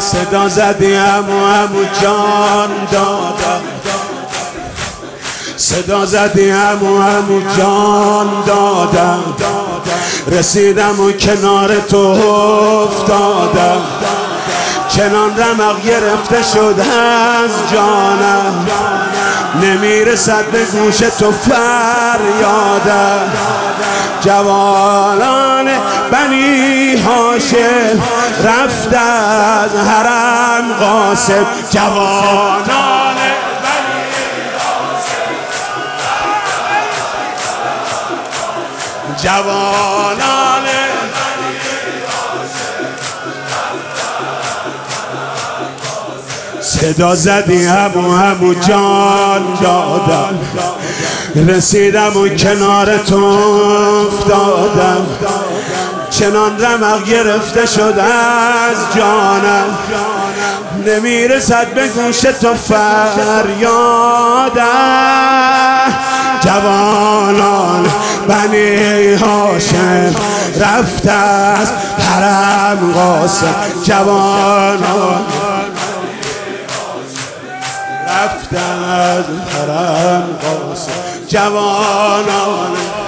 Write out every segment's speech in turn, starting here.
صدا زدی امو امو جان دادم صدا زدی امو امو جان دادم رسیدم و کنار تو افتادم. چنان رمق گرفته شد از جانم. نمی‌رسد به گوش تو فریادم. جوانان بنی هاشم رفت از حرم قاسم جوانان جوانان صدا زدی همو همو جان دادم. رسیدم و کنار تو افتادم. چنان رمق گرفته شد از جانم. نمی‌رسد به گوش تو فریادم جوانان بنی هاشم رفت از حرم قاسم جوانان رفت از حرم قاسم جوانان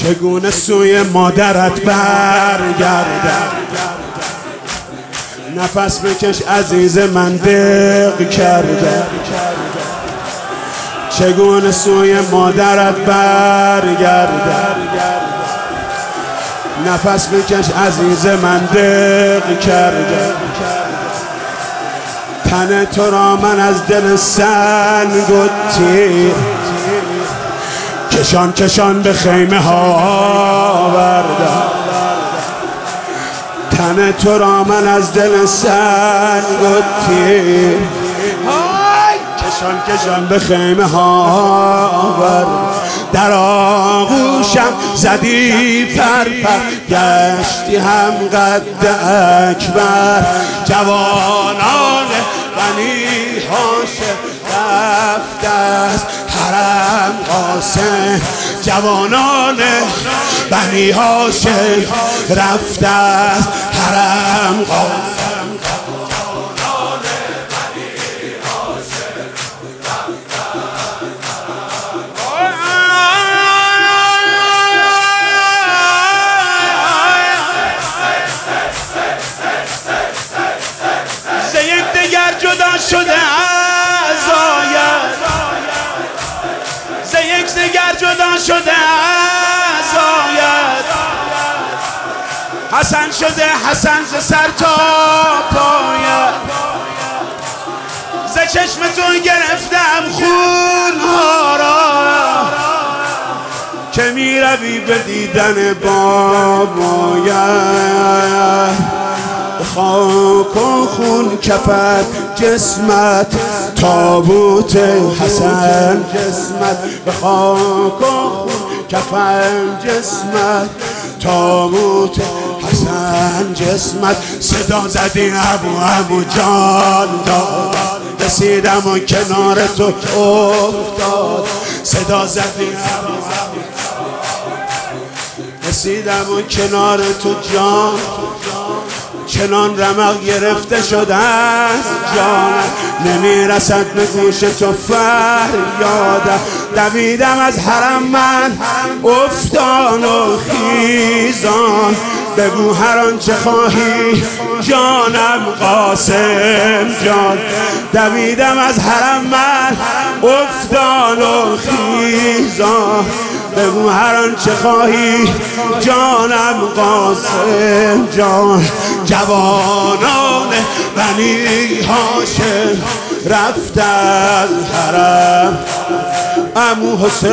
چگونه سوی مادرت برگردم؟ نفس بکش عزیز من دق کرده چگونه سوی مادرت برگردم؟ نفس بکش عزیز من دق کرده تن تو را من از دل سنگوتی کشان کشان به خیمه ها بردم تن تو را من از دل سنگ و تیر کشان کشان به خیمه ها بردم در آغوشم زدی پر پر. گشتی هم قد اکبر. جوانان بنی هاشم رفت از قاسم جوانان بنی هاشم رفت از حرم قاسم ز یک زگر جدا شده از آید حسن شده حسن ز سر تا پاید ز چشم تو گرفتم خون ها را. که می روی به دیدن باباید خاک و خون کفت جسمت تابوت حسن. جسمت به خاک کفت جسمت تابوت حسن. جسمت صدا زدی ابو ابو جان داد. رسیدم و کنار تو افتاد. صدا زدی ابو ابو رسیدم و کنار تو جان چنان رمق گرفته شده از جانم نمی‌رسد به گوش تو فریادم دویدم از حرم من افتان و خیزان. بگو هر آنچه خواهی. جانم قاسم جان. دویدم از حرم من افتان و خیزان. بگو هر آنچه خواهی. جانم قاسم جان. جوانان بنی هاشم رفت از حرم. امو حسین.